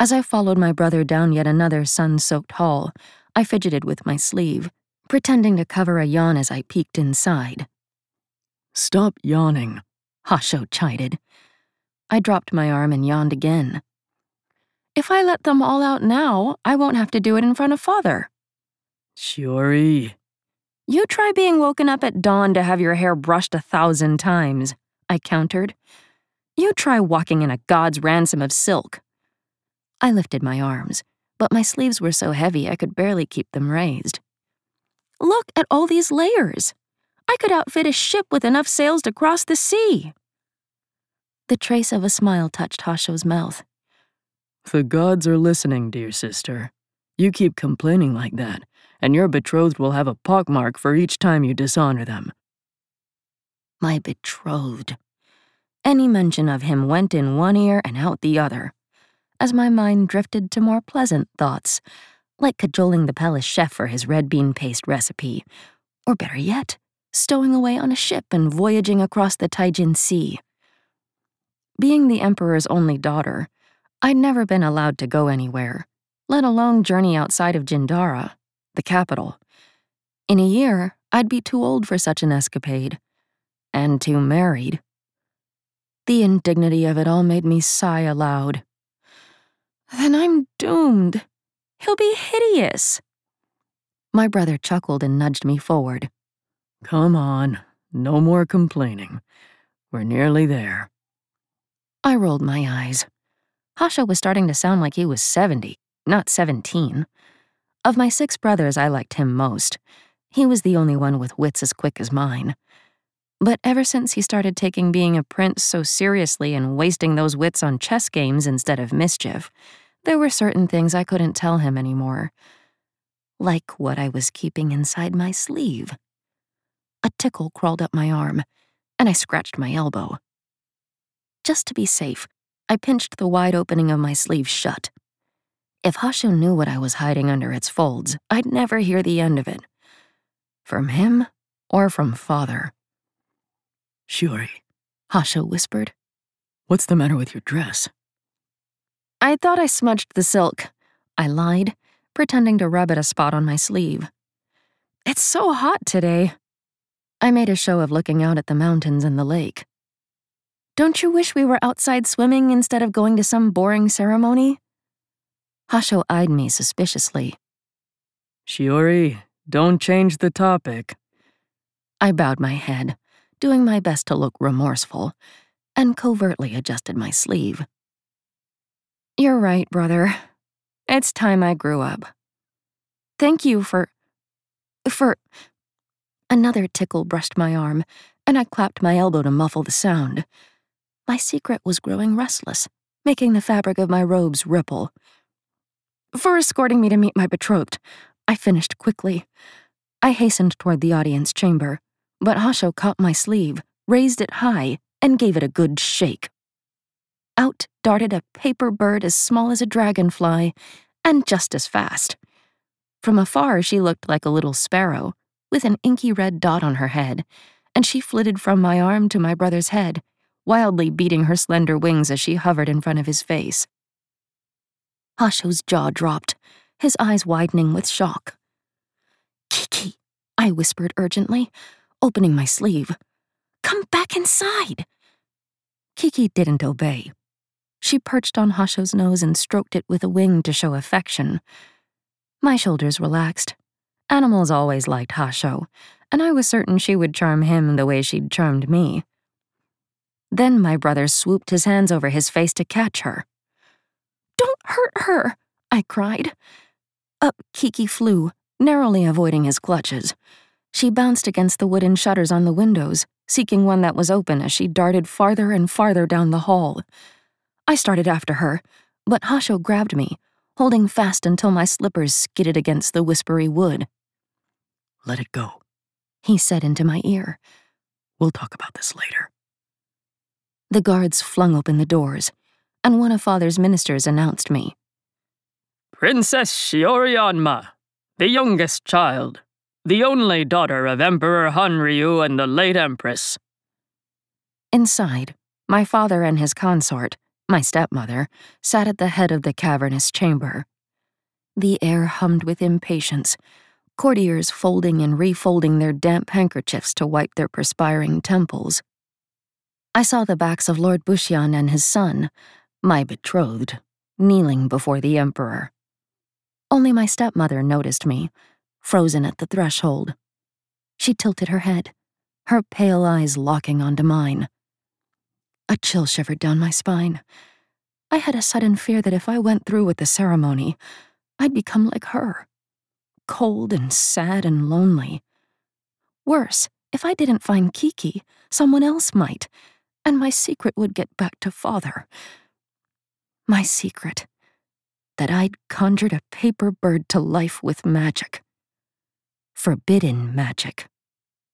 As I followed my brother down yet another sun soaked hall, I fidgeted with my sleeve, pretending to cover a yawn as I peeked inside. Stop yawning, Hasho chided. I dropped my arm and yawned again. If I let them all out now, I won't have to do it in front of father. Shiori. You try being woken up at dawn to have your hair brushed a thousand times, I countered. You try walking in a god's ransom of silk. I lifted my arms, but my sleeves were so heavy I could barely keep them raised. Look at all these layers. I could outfit a ship with enough sails to cross the sea. The trace of a smile touched Hasho's mouth. The gods are listening, dear sister. You keep complaining like that, and your betrothed will have a pockmark for each time you dishonor them. My betrothed. Any mention of him went in one ear and out the other as my mind drifted to more pleasant thoughts, like cajoling the palace chef for his red bean paste recipe, or better yet, stowing away on a ship and voyaging across the Taijin Sea. Being the Emperor's only daughter, I'd never been allowed to go anywhere, let alone journey outside of Jindara, the capital. In a year, I'd be too old for such an escapade. And too married. The indignity of it all made me sigh aloud. Then I'm doomed. He'll be hideous. My brother chuckled and nudged me forward. Come on, no more complaining. We're nearly there. I rolled my eyes. Hasho was starting to sound like he was 70, not 17. Of my six brothers, I liked him most. He was the only one with wits as quick as mine. But ever since he started taking being a prince so seriously and wasting those wits on chess games instead of mischief, there were certain things I couldn't tell him anymore. Like what I was keeping inside my sleeve. A tickle crawled up my arm, and I scratched my elbow. Just to be safe, I pinched the wide opening of my sleeve shut. If Hasho knew what I was hiding under its folds, I'd never hear the end of it. From him or from father. Shiori, Hasho whispered. What's the matter with your dress? I thought I smudged the silk. I lied, pretending to rub at a spot on my sleeve. It's so hot today. I made a show of looking out at the mountains and the lake. Don't you wish we were outside swimming instead of going to some boring ceremony? Hasho eyed me suspiciously. Shiori, don't change the topic. I bowed my head doing my best to look remorseful, and covertly adjusted my sleeve. You're right, brother. It's time I grew up. Thank you for. for. Another tickle brushed my arm, and I clapped my elbow to muffle the sound. My secret was growing restless, making the fabric of my robes ripple. For escorting me to meet my betrothed, I finished quickly. I hastened toward the audience chamber, but Hasho caught my sleeve, raised it high, and gave it a good shake. Out darted a paper bird as small as a dragonfly, and just as fast. From afar, she looked like a little sparrow, with an inky red dot on her head, and she flitted from my arm to my brother's head, wildly beating her slender wings as she hovered in front of his face. Hasho's jaw dropped, his eyes widening with shock. Kiki, I whispered urgently, opening my sleeve. Come back inside! Kiki didn't obey. She perched on Hasho's nose and stroked it with a wing to show affection. My shoulders relaxed. Animals always liked Hasho, and I was certain she would charm him the way she'd charmed me. Then my brother swooped his hands over his face to catch her. Don't hurt her, I cried. Up Kiki flew, narrowly avoiding his clutches. She bounced against the wooden shutters on the windows, seeking one that was open as she darted farther and farther down the hall. I started after her, but Hasho grabbed me, holding fast until my slippers skidded against the whispery wood. Let it go, he said into my ear. We'll talk about this later. The guards flung open the doors, and one of Father's ministers announced me. Princess Shiori Onma, the youngest child the only daughter of Emperor Hanriyu and the late Empress. Inside, my father and his consort, my stepmother, sat at the head of the cavernous chamber. The air hummed with impatience, courtiers folding and refolding their damp handkerchiefs to wipe their perspiring temples. I saw the backs of Lord Bushian and his son, my betrothed, kneeling before the Emperor. Only my stepmother noticed me, frozen at the threshold. She tilted her head, her pale eyes locking onto mine. A chill shivered down my spine. I had a sudden fear that if I went through with the ceremony, I'd become like her cold and sad and lonely. Worse, if I didn't find Kiki, someone else might, and my secret would get back to father. My secret that I'd conjured a paper bird to life with magic. Forbidden magic.